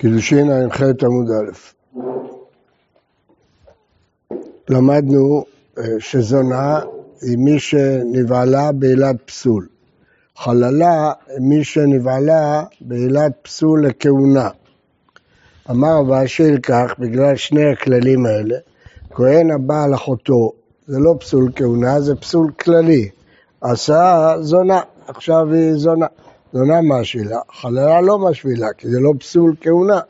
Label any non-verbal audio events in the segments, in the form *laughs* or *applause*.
קידושין ע"ח עמוד א'. למדנו אה, שזונה היא מי שנבעלה בעילת פסול. חללה מי שנבעלה בעילת פסול לכהונה. אמר רב אשי כך, בגלל שני הכללים האלה, כהן הבא על אחותו, זה לא פסול כהונה, זה פסול כללי. עשה זונה, עכשיו היא זונה. זונה משווילה, חללה לא משווילה, כי זה לא פסול כהונה.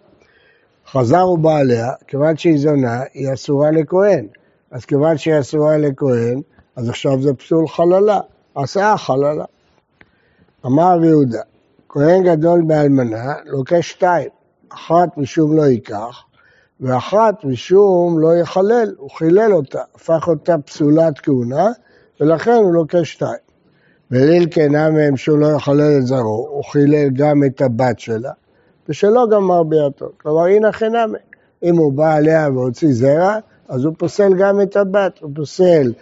חזר הוא בעליה, כיוון שהיא זונה, היא אסורה לכהן. אז כיוון שהיא אסורה לכהן, אז עכשיו זה פסול חללה, עשה חללה. אמר רבי יהודה, כהן גדול באלמנה לוקח שתיים, אחת משום לא ייקח, ואחת משום לא יחלל, הוא חילל אותה, הפך אותה פסולת כהונה, ולכן הוא לוקח שתיים. וליל קנה מהם שהוא לא יחלל את זרעו, הוא חילל גם את הבת שלה, ושלא גמר ביאתו. כלומר, הנה חינמי. אם הוא בא עליה והוציא זרע, אז הוא פוסל גם את הבת, הוא פוסל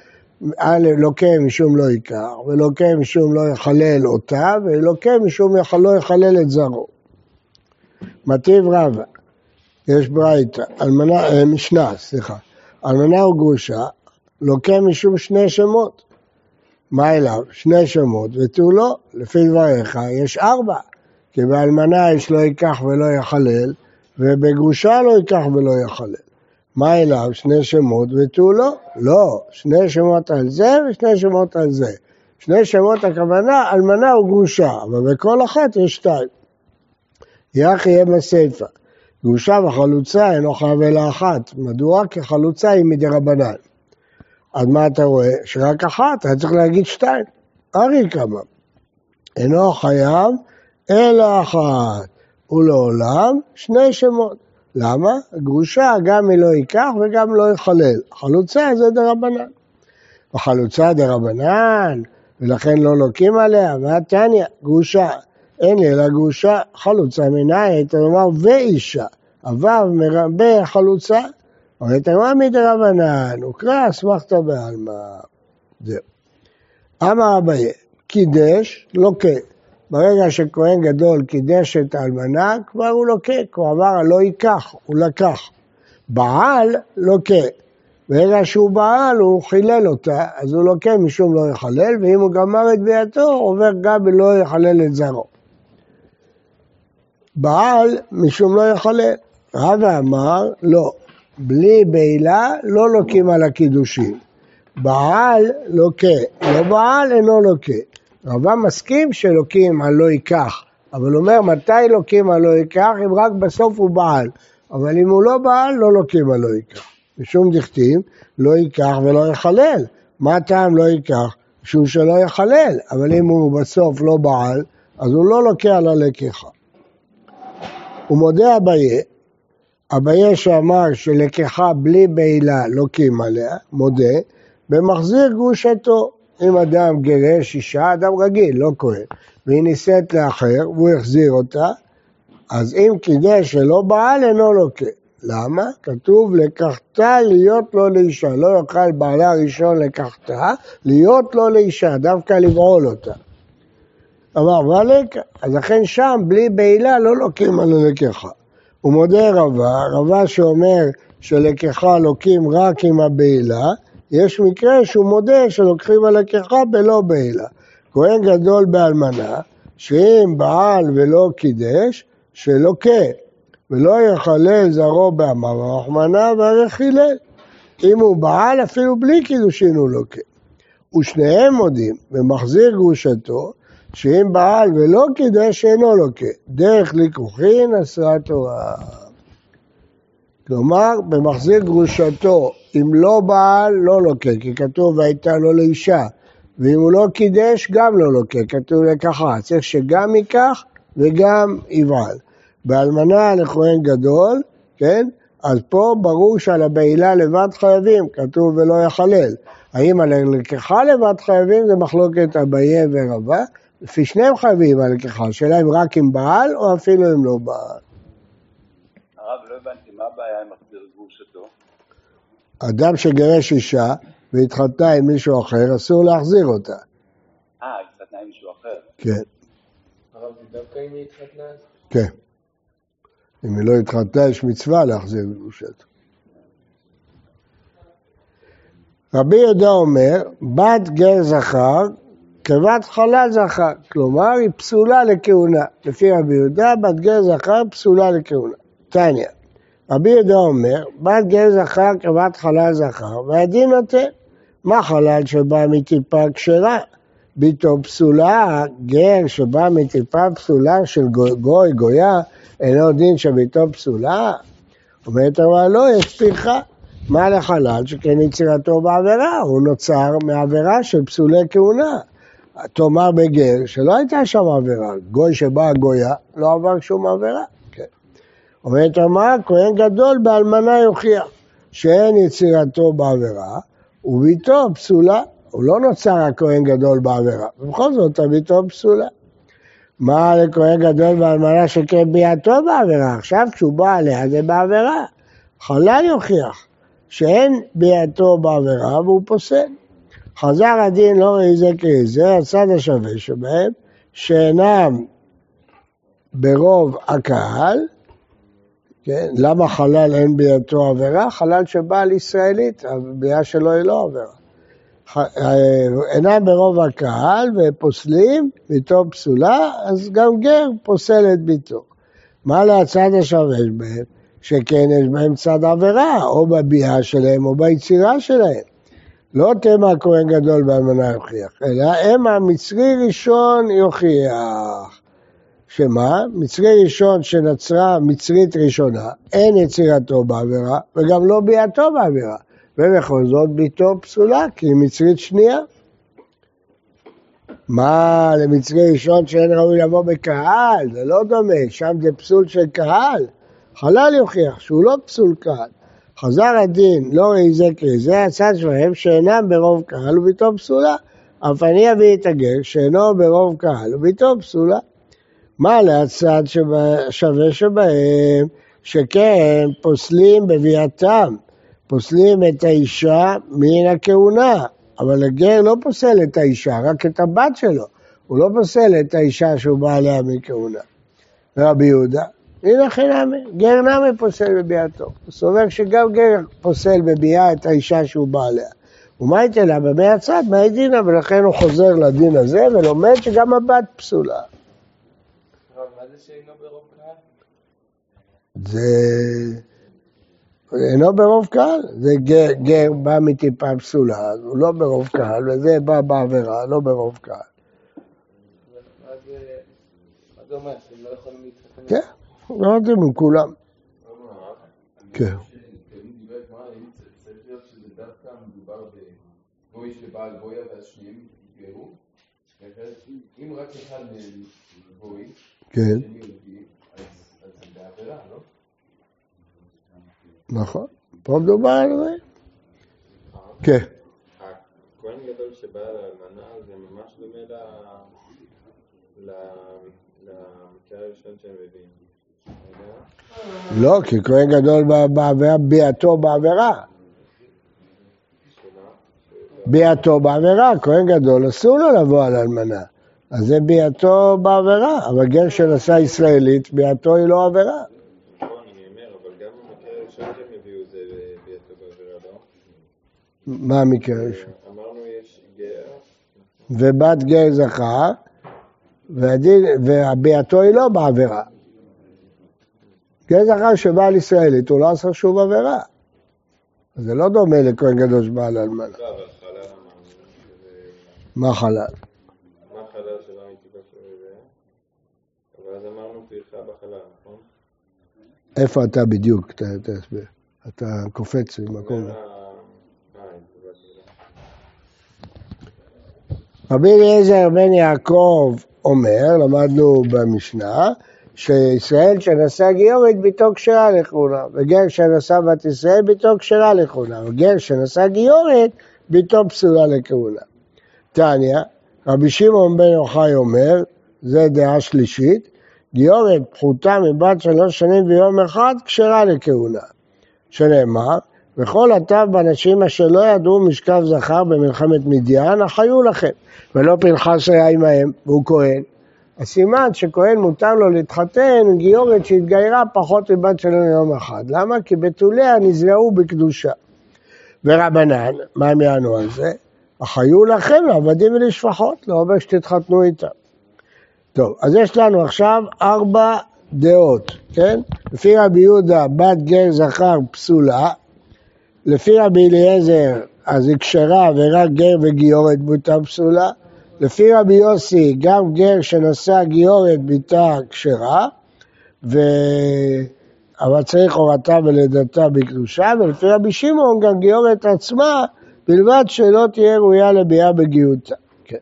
א', לוקה משום לא ייקח, ולוקה משום לא יחלל אותה, ולוקה משום לא יחלל את זרעו. מטיב רבה, יש ברייתא, אלמנה, אה, משנה, סליחה, אלמנה וגרושה, לוקה משום שני שמות. מה אליו? שני שמות ותו לא, לפי דבריך יש ארבע, כי באלמנה יש לא ייקח ולא יחלל, ובגרושה לא ייקח ולא יחלל. מה אליו? שני שמות ותו לא? לא, שני שמות על זה ושני שמות על זה. שני שמות הכוונה אלמנה וגרושה, אבל בכל אחת יש שתיים. יח יהיה בסיפא. גרושה וחלוצה אינו חייב אלא אחת. מדוע? כי חלוצה היא מדי רבנן. אז מה אתה רואה? שרק אחת, היה צריך להגיד שתיים. ארי כמה. אינו חייב אלא אחת, ולעולם שני שמות. למה? גרושה גם היא לא ייקח וגם לא יחלל. חלוצה זה דרבנן. וחלוצה דרבנן, ולכן לא לוקים עליה, והתניא, גרושה. אין לי אלא גרושה, חלוצה מנאי, היית לומר ואישה. הוו מרבה חלוצה, הרי תאמר מדרבנן, הוקרא אסמכתא בעלמא. זהו. אמר אביי, קידש, לוקה. ברגע שכהן גדול קידש את האלמנה, כבר הוא לוקה, הוא אמר לא ייקח, הוא לקח. בעל לוקה. ברגע שהוא בעל, הוא חילל אותה, אז הוא לוקה משום לא יחלל, ואם הוא גמר את ביאתו, עובר גם ולא יחלל את זרעו. בעל משום לא יחלל. רבא אמר, לא, בלי בעילה לא לוקים על הקידושים. בעל לוקה, לא בעל אינו לוקה. רבא מסכים שלוקים על לא ייקח, אבל אומר מתי לוקים על לא ייקח אם רק בסוף הוא בעל, אבל אם הוא לא בעל לא לוקים על לא ייקח. משום דכתיב לא ייקח ולא יחלל. מה הטעם לא ייקח? משום שלא יחלל, אבל אם הוא בסוף לא בעל, אז הוא לא לוקה על הלקיחה. הוא מודה אביי אביה שאמר שלקחה בלי בעילה לוקים עליה, מודה, במחזיר גרושתו. אם אדם גירש אישה, אדם רגיל, לא כהן, והיא נישאת לאחר והוא החזיר אותה, אז אם קידש שלא בעל אינו לוקה. למה? כתוב לקחתה להיות לו לאישה. לא יוכל בעלה הראשון לקחתה, להיות לו לאישה, דווקא לבעול אותה. אמר ולק, אז לכן שם בלי בעילה לא לוקים על הלקחה. הוא מודה רבה, רבה שאומר שלקחה לוקים רק עם הבעילה, יש מקרה שהוא מודה שלוקחים הלקחה בלא בעילה. כהן גדול באלמנה, שאם בעל ולא קידש, שלוקה, ולא יחלל זרעו באמר רחמנה והרי. אם הוא בעל, אפילו בלי קידושין הוא לוקה. ושניהם מודים, ומחזיר גרושתו, שאם בעל ולא קידש אינו לוקה, דרך ליקוחין אסרה תורה. כלומר, במחזיר גרושתו, אם לא בעל, לא לוקה, כי כתוב והייתה לו לאישה, ואם הוא לא קידש, גם לא לוקה, כתוב לקחה, צריך שגם ייקח וגם יבעל. באלמנה לכהן גדול, כן? אז פה ברור שעל הבעילה לבד חייבים, כתוב ולא יחלל. האם על הלקחה לבד חייבים זה מחלוקת אביה ורבה, לפי שניהם חייבים על הלקחה, השאלה אם רק עם בעל או אפילו אם לא בעל. הרב, לא הבנתי, מה הבעיה עם מחזיר גרושתו? אדם שגירש אישה והתחתנה עם מישהו אחר, אסור להחזיר אותה. אה, התחתנה עם מישהו אחר. כן. הרב, זה דווקא אם היא התחתנה? כן. אם היא לא התחתנה, יש מצווה להחזיר גרושתו. רבי יהודה אומר, בת גר זכר כבת חלל זכר, כלומר היא פסולה לכהונה. לפי רבי יהודה, בת גר זכר פסולה לכהונה. תניא, רבי יהודה אומר, בת גר זכר כבת חלל זכר, והדין נותן. מה חלל שבא מטיפה כשרה? ביתו פסולה, גר שבא מטיפה פסולה של גוי, גויה, אינו דין שביתו פסולה? אומרת אבל לא, יש פרחה. מה לחלל? שכן יצירתו בעבירה, הוא נוצר מעבירה של פסולי כהונה. תאמר בגר שלא הייתה שם עבירה, גוי שבא גויה לא עבר שום עבירה. כן. אומרת אמרה, כהן גדול באלמנה יוכיח שאין יצירתו בעבירה וביתו פסולה. הוא לא נוצר הכהן גדול בעבירה, ובכל זאת הביתו פסולה. מה לכהן גדול באלמנה שכן ביאתו בעבירה? עכשיו כשהוא בא עליה זה בעבירה. חלל יוכיח שאין ביאתו בעבירה והוא פוסל. חזר הדין לא ראי זה כראי זה, הצד השווה שבהם, שאינם ברוב הקהל, כן? למה חלל אין בידו עבירה? חלל שבא על ישראלית, הביאה שלו היא לא עבירה. אה, אינם ברוב הקהל ופוסלים, ביתו פסולה, אז גם גר פוסל את ביתו. מה להצד השווה בהם? שכן יש בהם צד עבירה, או בביאה שלהם או ביצירה שלהם. לא תמה הכהן גדול באלמנה יוכיח, אלא המה מצרי ראשון יוכיח. שמה? מצרי ראשון שנצרה מצרית ראשונה, אין יצירתו בעבירה וגם לא ביאתו בעבירה. ובכל זאת ביתו פסולה, כי היא מצרית שנייה. מה למצרי ראשון שאין ראוי לבוא בקהל? זה לא דומה, שם זה פסול של קהל. חלל יוכיח שהוא לא פסול קהל. חזר הדין, לא ראי זה כראי זה, הצד שלהם שאינם ברוב קהל וביתו פסולה. אף אני אביא את הגר שאינו ברוב קהל וביתו פסולה. מה להצד שווה שבהם, שכן פוסלים בביאתם, פוסלים את האישה מן הכהונה, אבל הגר לא פוסל את האישה, רק את הבת שלו, הוא לא פוסל את האישה שהוא בא עליה מכהונה. רבי יהודה, הנה חינמי, גר נמי פוסל בביאתו. הוא סובר שגם גר פוסל בביאה את האישה שהוא בא עליה. ומה ייתן לה? במי הצד, מה היא דינה? ולכן הוא חוזר לדין הזה ולומד שגם הבת פסולה. זה אינו ברוב קהל, זה גר, גר בא מטיפה פסולה, הוא לא ברוב קהל, וזה בא בעבירה, לא ברוב קהל. מה זה אומר, שהם לא יכולים להתחתן? כן. לא יודעים עם כולם. כן. כן. נכון, פה מדובר על זה. כן. הכהן גדול שבא לאלמנה זה ממש דומה למקרה הראשון שהם מביאים. לא, כי כהן גדול בעבירה, ביאתו בעבירה. ביאתו בעבירה, כהן גדול אסור לו לבוא על אלמנה. אז זה ביאתו בעבירה, אבל גר שנשא ישראלית, ביאתו היא לא עבירה. מה המקרה הראשון? אמרנו יש גר. ובת גר זכר, וביאתו היא לא בעבירה. גר זכר שבא על ישראלית, הוא לא עשה שום עבירה. זה לא דומה לכהן גדול שבא על אלמנה. לא, מה חלל? מה חלל שלא הייתי בזה? אבל אז אמרנו פרחה בחלל, נכון? איפה אתה בדיוק? תסביר. אתה קופץ ממקום. רבי אליעזר בן יעקב אומר, למדנו במשנה, שישראל שנשא גיורת ביתו כשרה לכהונה, וגר שנשא בת ישראל ביתו כשרה לכהונה, וגר שנשא גיורת ביתו פסולה לכהונה. תניא, רבי שמעון בן יוחאי אומר, זה דעה שלישית, גיורת פחותה מבת שלוש שנים ויום אחד כשרה לכהונה. שנאמר, וכל התו באנשים אשר לא ידעו משכב זכר במלחמת מדיין, החיו לכם, ולא פנחס היה עמהם, והוא כהן, הסימן שכהן מותר לו להתחתן גיורת שהתגיירה פחות מבת שלו יום אחד. למה? כי בתוליה נזרעו בקדושה. ורבנן, מה הם יענו על זה? החיו לכם לעבדים ולשפחות, לא אומר שתתחתנו איתם. טוב, אז יש לנו עכשיו ארבע דעות, כן? לפי רבי יהודה, בת גר זכר פסולה, לפי רבי אליעזר, אז היא כשרה ורק גר וגיורת בותה פסולה, לפי רבי יוסי, גם גר שנשא גיורת ביתה כשרה, ו... אבל צריך הורתה ולידתה בקדושה, ולפי רבי שמעון גם גיורת עצמה, בלבד שלא תהיה ראויה לביאה בגיותה. כן.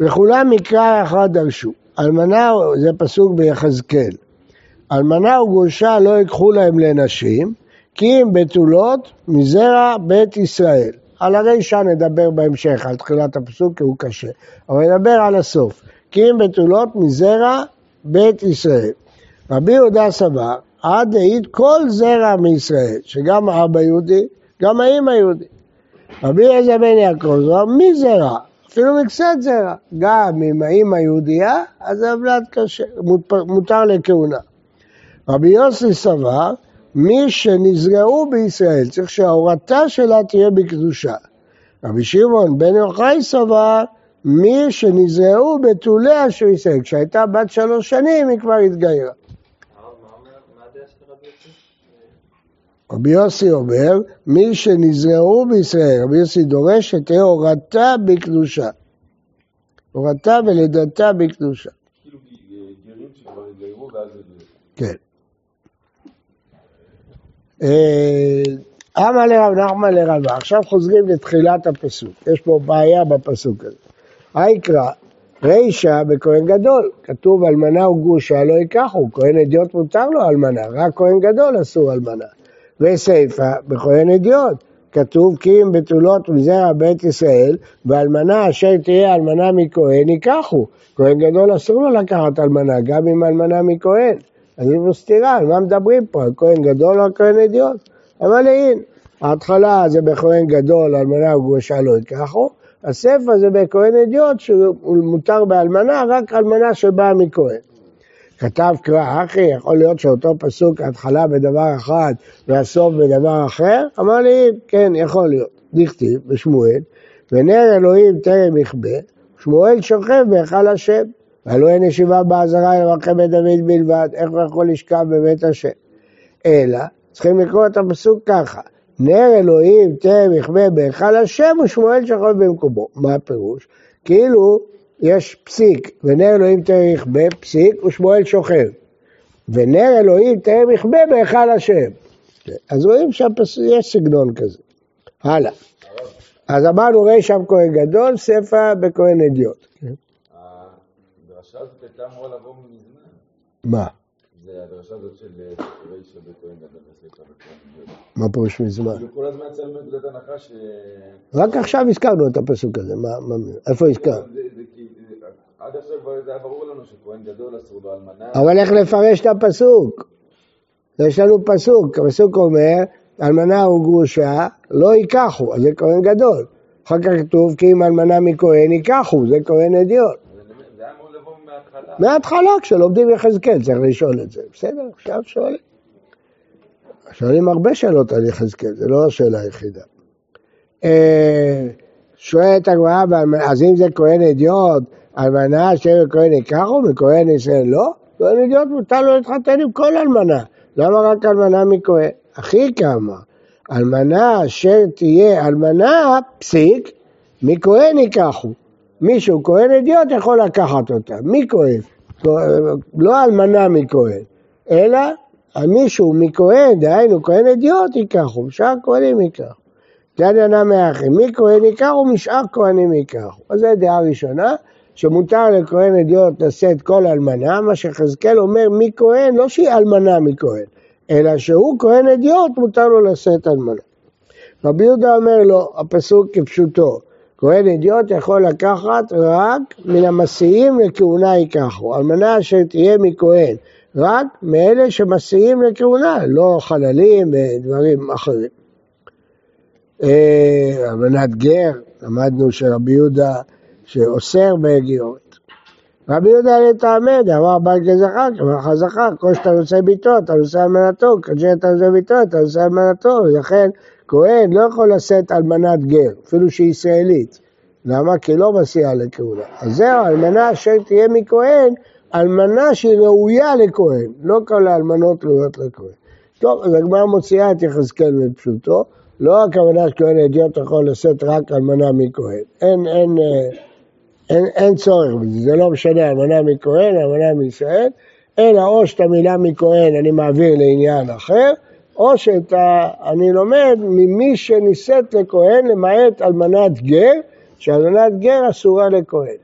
וכולם מקרא אחד דרשו. אלמנה, זה פסוק ביחזקאל, אלמנה וגרושה לא ייקחו להם לנשים, כי אם בתולות מזרע בית ישראל. על הרישא נדבר בהמשך, על תחילת הפסוק, כי הוא קשה. אבל נדבר על הסוף. כי אם בתולות מזרע בית ישראל. רבי יהודה סבר, עד העיד כל זרע מישראל, שגם האבא יהודי, גם האמא יהודי. רבי אליעזר בן יעקב זרע, מי זרע? אפילו מקצת זרע. גם אם האמא יהודייה, אז זה הבלת קשה, מותר לכהונה. רבי יוסי סבר, מי שנזרעו בישראל, צריך שההורתה שלה תהיה בקדושה. רבי שמעון בן יוחאי סבר, מי שנזרעו בתוליה של ישראל. כשהייתה בת שלוש שנים היא כבר התגיירה. רבי יוסי אומר, מי שנזרעו בישראל, רבי יוסי דורש שתהיה הורתה בקדושה. הורתה ולידתה בקדושה. כאילו גרים שכבר התגיירו ואז... כן. אה, אמר לרב נחמן לרבה, עכשיו חוזרים לתחילת הפסוק, יש פה בעיה בפסוק הזה. היקרא, רישא בכהן גדול, כתוב אלמנה וגרושה לא ייקחו, כהן אדיוט מותר לו אלמנה, רק כהן גדול אסור אלמנה. וסיפא בכהן אדיוט, כתוב כי אם בתולות מזרע בית ישראל, ואלמנה אשר תהיה אלמנה מכהן ייקחו. כהן גדול אסור לו לקחת אלמנה, גם אם אלמנה מכהן. יש פה סתירה, על מה מדברים פה? על כהן גדול או על כהן אדיוט? אבל הנה, ההתחלה זה בכהן גדול, אלמנה וגרושה לא ייקחו, הספר זה בכהן אדיוט, שהוא מותר באלמנה, רק אלמנה שבאה מכהן. כתב קרא אחי, יכול להיות שאותו פסוק, ההתחלה בדבר אחד והסוף בדבר אחר? אמר לי, כן, יכול להיות. דכתיב בשמואל, ונר אלוהים טרם יכבה, שמואל שוכב בהיכל השם. והלא אין ישיבה בעזרה אלא בית דוד בלבד, איך הוא יכול לשכב בבית השם? אלא, צריכים לקרוא את הפסוק ככה, נר אלוהים טרם יכבה בהיכל השם ושמואל שוכב במקומו. מה הפירוש? כאילו יש פסיק, ונר אלוהים טרם יכבה, פסיק, ושמואל שוכב. ונר אלוהים טרם יכבה בהיכל השם. אז רואים שיש סגנון כזה. הלאה. אז אמרנו רי שם כהן גדול, ספר בכהן אדיוט. הייתה אמורה לבוא מזמן. מה? זה הדרשה הזאת של בכהן גדול בספר בכהן גדול. מה פירוש מזמן? כאילו כל הזמן יצא לנו נקודת הנחה ש... רק עכשיו הזכרנו את הפסוק הזה, איפה הזכרנו? זה כי- זה- עד עכשיו זה היה ברור לנו שכהן גדול אסור לו אלמנה. אבל איך לפרש את הפסוק? יש לנו פסוק, הפסוק אומר, אלמנה וגרושה לא ייקחו, אז זה כהן גדול. אחר כך כתוב, כי אם אלמנה מכהן ייקחו, זה כהן אדיוט. אז אני אומר, זה היה אמור לבוא מההתחלה. כשלומדים יחזקאל, צריך לשאול את זה. בסדר, עכשיו שואלים. שואלים הרבה שאלות על יחזקאל, זה לא השאלה היחידה. אה, שואלת הגמרא, אז אם זה כהן אדיוט, אלמנה אשר כהן ייקחו, מכהן ישראל לא? כהן אדיוט מותר לו להתחתן עם כל אלמנה. למה רק אלמנה מכהן? הכי כמה. אלמנה אשר תהיה אלמנה, פסיק, מכהן ייקחו. מישהו, כהן אדיוט, יכול לקחת אותה. מי כהן? לא אלמנה מכהן, אלא מישהו מכהן, דהיינו כהן אדיוט, ייקחו, שאר כהנים ייקחו. דניה נמי אחי, מי כהן ייקחו, משאר כהנים ייקחו. אז זו דעה ראשונה, שמותר לכהן אדיוט לשאת כל אלמנה, מה שחזקאל אומר מי כהן, לא שהיא אלמנה מכהן, אלא שהוא כהן אדיוט, מותר לו לשאת אלמנה. רבי יהודה אומר לו, הפסוק כפשוטו, כהן אדיוט יכול לקחת רק מן המסיעים לכהונה ייקחו, אלמנה אשר תהיה מכהן, רק מאלה שמסיעים לכהונה, לא חללים ודברים אחרים. אה, אמנת גר, למדנו שרבי יהודה שאוסר בגיורת. רבי יהודה לתעמד, אמר בנק זכר, אמר זכר, כל שאתה נושא ביתו, אתה נושא אלמנתו, כאשר אתה נושא ביתו, אתה נושא אלמנתו, ולכן כהן לא יכול לשאת אלמנת גר, אפילו שהיא ישראלית. למה? כי לא מסיעה לכהונה. אז זהו, אלמנה אשר תהיה מכהן, אלמנה שהיא ראויה לכהן, לא כל האלמנות ראויות לכהן. טוב, אז הגמרא מוציאה את יחזקאל מפשוטו, לא הכוונה שכהן אדיוט יכול לשאת רק אלמנה מכהן. אין, אין, אה, אין, אין צורך בזה, זה לא משנה אלמנה מכהן, אלמנה מישראל, אלא או שאת המילה מכהן אני מעביר לעניין אחר, או שאני לומד ממי שנישאת לכהן למעט אלמנת גר, שאלמנת גר אסורה לכהן.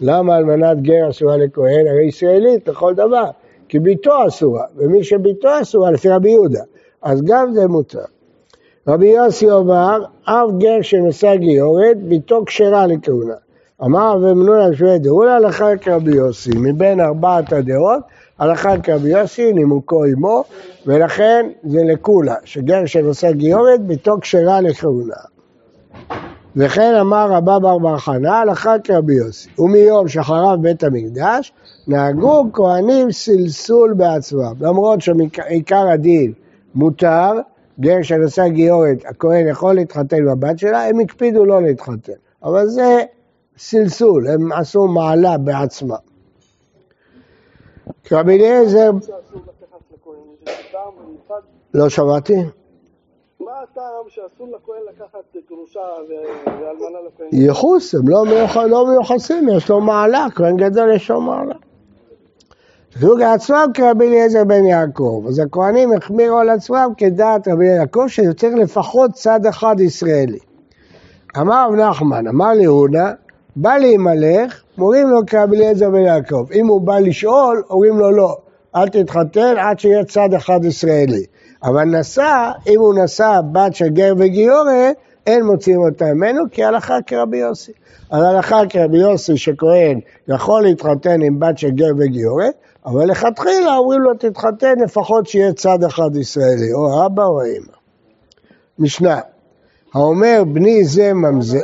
למה אלמנת גר אסורה לכהן? הרי ישראלית לכל דבר, כי ביתו אסורה, ומי שביתו אסורה לפי רבי יהודה, אז גם זה מותר. רבי יוסי אומר, אף גר שנשא גיורת, ביתו כשרה לכהונה. אמר רבי מנונה שואל דאולה הלכה כרבי יוסי, מבין ארבעת הדעות, הלכה כרבי יוסי, נימוקו עמו, ולכן זה לקולה, שגר שנושא גיורת, ביתו כשרה לכהונה. וכן אמר רבא בר בר חנה, הלכה כרבי יוסי. ומיום שחרב בית המקדש, נהגו כהנים סלסול בעצמם. למרות שעיקר הדין מותר, גר שנשא גיורת, הכהן יכול להתחתן בבת שלה, הם הקפידו לא להתחתן. אבל זה סלסול, הם עשו מעלה בעצמם. רבי אליעזר... לא שמעתי. מה הטעם שאסור לכהן לקחת גרושה ואלמנה לכהן? ייחוס, הם לא, לא מיוחסים, יש לו מעלה, כהן גדול יש לו מעלה. זוג עצמם כרבי אליעזר בן יעקב. אז הכהנים החמירו על עצמם כדעת רבי יעקב שיוצר לפחות צד אחד ישראלי. אמר רב נחמן, אמר ליהודה, בא להימלך, מורים לו כרבי אליעזר בן יעקב. אם הוא בא לשאול, אומרים לו לא, אל תתחתן עד שיהיה צד אחד ישראלי. אבל נשא, אם הוא נשא בת של גר וגיורת, אין מוציאים אותה ממנו, כי הלכה כרבי יוסי. אז הלכה כרבי יוסי שכהן יכול להתחתן עם בת של גר וגיורת, אבל לכתחילה אומרים לו תתחתן לפחות שיהיה צד אחד ישראלי, או אבא או אמא. משנה, האומר בני זה ממזר...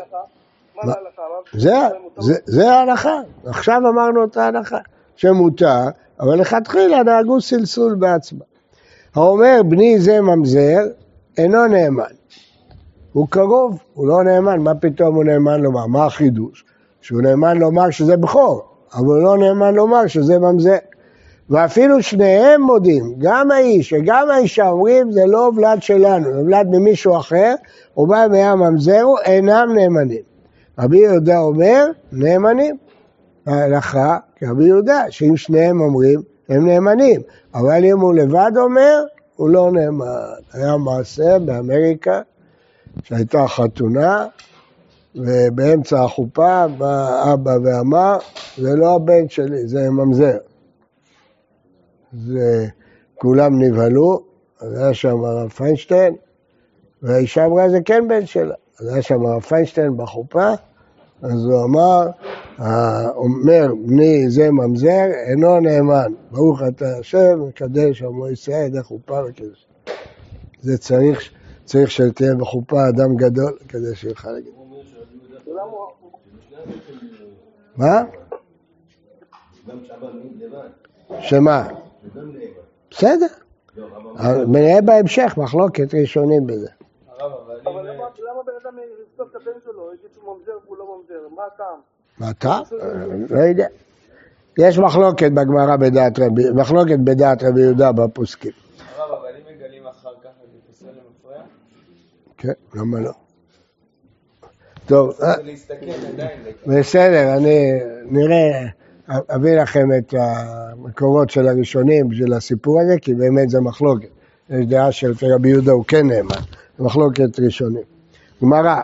זה ההלכה, עכשיו אמרנו את ההלכה, שמותר, אבל לכתחילה נהגו סלסול בעצמם. האומר בני זה ממזר, אינו נאמן. הוא קרוב, הוא לא נאמן, מה פתאום הוא נאמן לומר? מה החידוש? שהוא נאמן לומר שזה בכור, אבל הוא לא נאמן לומר שזה ממזר. ואפילו שניהם מודים, גם האיש וגם האישה אומרים זה לא ולד שלנו, זה ולד ממישהו אחר, ובא מהם ממזרו, אינם נאמנים. רבי יהודה אומר, נאמנים. ההלכה כרבי יהודה, שאם שניהם אומרים, הם נאמנים. אבל אם הוא לבד אומר, הוא לא נאמן. היה מעשה באמריקה, שהייתה חתונה, ובאמצע החופה בא אבא ואמר, זה לא הבן שלי, זה ממזר. זה, כולם נבהלו, היה שם הרב פיינשטיין, והאישה אמרה, זה כן בן שלה. אז היה שם הרב פיינשטיין בחופה, אז הוא אמר, אומר בני זה ממזר, אינו נאמן. ברוך אתה השם, מקדש עמו ישראל, דרך חופה וקדש. זה צריך, צריך שתהיה בחופה אדם גדול, כדי שיוכל להגיד. מה? שמה? בסדר. נראה בהמשך מחלוקת ראשונים בזה. יסתוב את הבן שלו, יגיד שהוא ממזר והוא לא ממזר, מה הטעם? מה אתה? לא יודע. יש מחלוקת בגמרא בדעת רבי, מחלוקת בדעת רבי יהודה בפוסקים. הרב, אבל אם מגלים אחר כך זה פוסל למפרע? כן, למה לא? טוב, להסתכל עדיין. בסדר, אני נראה, אביא לכם את המקורות של הראשונים בשביל הסיפור הזה, כי באמת זה מחלוקת. יש דעה שלפי רבי יהודה הוא כן נאמן, מחלוקת ראשונים. גמרא,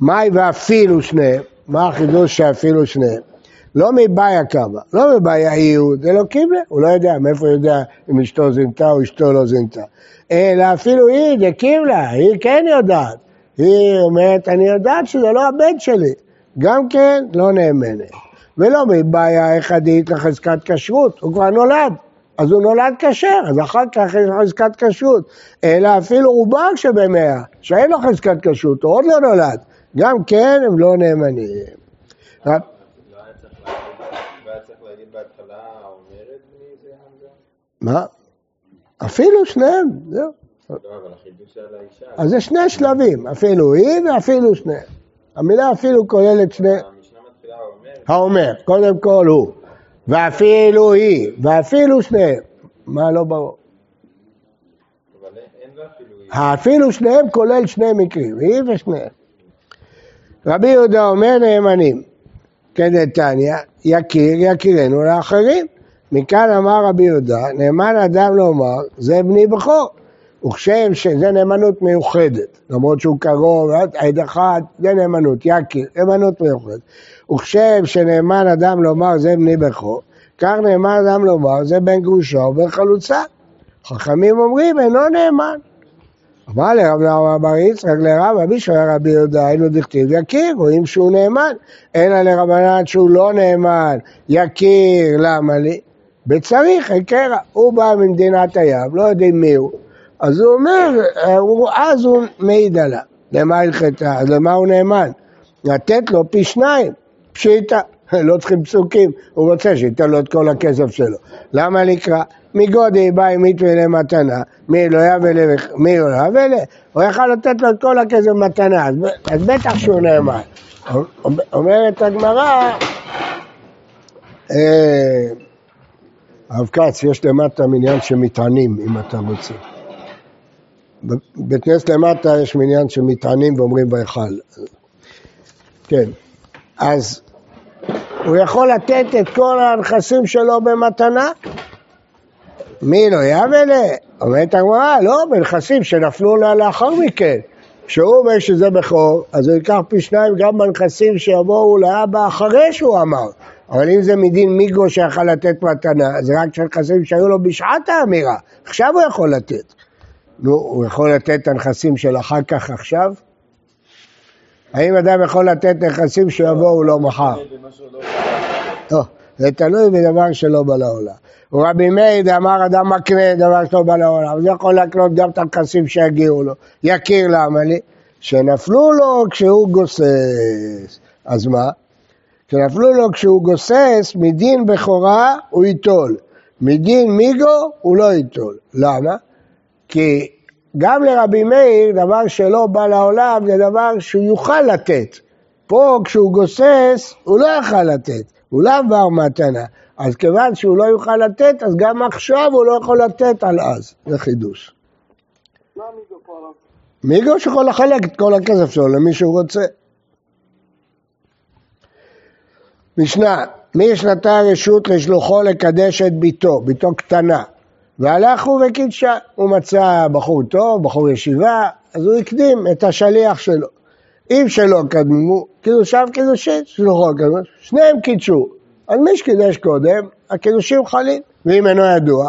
מאי ואפילו שניהם, מה החידוש שאפילו שניהם? לא מבעיה קמה, לא מבעיה איות, זה לא קיבלה, הוא לא יודע, מאיפה הוא יודע אם אשתו זינתה או אשתו לא זינתה. אלא אפילו היא, זה קיבלה, היא כן יודעת. היא אומרת, אני יודעת שזה לא הבן שלי. גם כן, לא נאמנת. ולא מבעיה אחדית לחזקת כשרות, הוא כבר נולד. אז הוא נולד כשר, אז אחר כך יש לו חזקת כשרות. אלא אפילו עובר שבמאה, שאין לו חזקת כשרות, הוא עוד לא נולד. גם כן הם לא נאמנים. לא היה צריך להגיד מה? אפילו שניהם, זהו. לא. אז זה שני שלבים, אפילו היא ואפילו שניהם. המילה אפילו כוללת שני... אומר, האומר, קודם כל הוא, ואפילו היא, ואפילו שניהם. מה לא ברור? אבל אין- אין לה אפילו היא. האפילו שניהם כולל שני מקרים, היא ושניהם. רבי יהודה אומר נאמנים, כדתניא, יכיר יכירנו לאחרים. מכאן אמר רבי יהודה, נאמן אדם לומר, זה בני בכור. וכשם שזה נאמנות מיוחדת, למרות שהוא קרוב, עד אחד, זה נאמנות, יכיר, נאמנות מיוחדת. וכשם שנאמן אדם לומר, זה בני בכור, כך נאמן אדם לומר, זה בן גרושה ובן חלוצה. חכמים אומרים, אינו נאמן. אמר לרב נאמן בר יצחק לרב שואל רבי יהודה היינו דכתיב יכיר, רואים שהוא נאמן, אלא לרבנן שהוא לא נאמן, יכיר, למה לי? בצריך, הקרע, הוא בא ממדינת הים, לא יודעים מי הוא, אז הוא אומר, הוא- אז הוא מעיד עליו, למה הלכתה, אז למה הוא נאמן? לתת לו פי שניים, פשיטה, *laughs* לא צריכים פסוקים, הוא רוצה שייתן לו את כל הכסף שלו. למה לקרא? מגודי בא עם מיתווה למתנה, לא לך, מי לא יבא לך, הוא יכל לתת לו את כל הכסף מתנה, אז, אז בטח שהוא נאמן. אומרת הגמרא, אה, הרב כץ, יש למטה מניין של מטענים, אם אתה רוצה. בבית כנסת למטה יש מניין של מטענים ואומרים בהיכל. כן, אז הוא יכול לתת את כל הנכסים שלו במתנה? מי לא יאבלה? אומרת הגמרא, לא, בנכסים שנפלו לה לאחר מכן. כשהוא אומר שזה בכור, אז הוא ייקח פי שניים גם בנכסים שיבואו לאבא אחרי שהוא אמר. אבל אם זה מדין מיגו שיכול לתת מתנה, זה רק של נכסים שהיו לו בשעת האמירה. עכשיו הוא יכול לתת. נו, הוא יכול לתת את הנכסים של אחר כך עכשיו? האם אדם יכול לתת נכסים שיבואו לו מחר? במשהו לא... זה תלוי בדבר שלא בא לעולם. ורבי מאיר אמר אדם מקנה דבר שלא בא לעולם, הוא יכול להקנות גם את הנכסים שיגיעו לו. יכיר למה לי? שנפלו לו כשהוא גוסס. אז מה? כשנפלו לו כשהוא גוסס, מדין בכורה הוא ייטול. מדין מיגו הוא לא ייטול. למה? כי גם לרבי מאיר, דבר שלא בא לעולם זה דבר שהוא יוכל לתת. פה כשהוא גוסס, הוא לא יוכל לתת, הוא לא עבר מתנה. אז כיוון שהוא לא יוכל לתת, אז גם עכשיו הוא לא יכול לתת על אז. זה חידוש. מה מיגו פה הרב? מיגו שיכול לחלק את כל הכסף שלו למי שהוא רוצה. משנה, מי יש נתן רשות לשלוחו לקדש את ביתו, ביתו קטנה, והלך הוא וקידשה, הוא מצא בחור טוב, בחור ישיבה, אז הוא הקדים את השליח שלו. אם שלא קדמו, קידושיו קידושין, שלוחו קדמו, שניהם קידשו. אז מי שקידש קודם, הקידושים חלים, ואם אינו ידוע,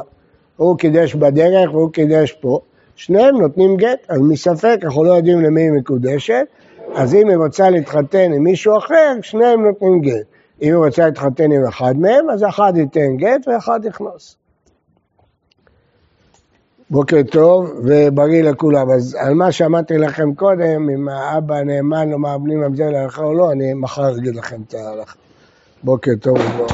הוא קידש בדרך והוא קידש פה, שניהם נותנים גט, אז מספק אנחנו לא יודעים למי היא מקודשת, אז אם היא רוצה להתחתן עם מישהו אחר, שניהם נותנים גט. אם היא רוצה להתחתן עם אחד מהם, אז אחד ייתן גט ואחד יכנוס. בוקר טוב ובריא לכולם. אז על מה שאמרתי לכם קודם, אם האבא נאמן לומר בני ממזר להלכה או לא, אני מחר אגיד לכם את ההלכה. בוקר טוב וברוך.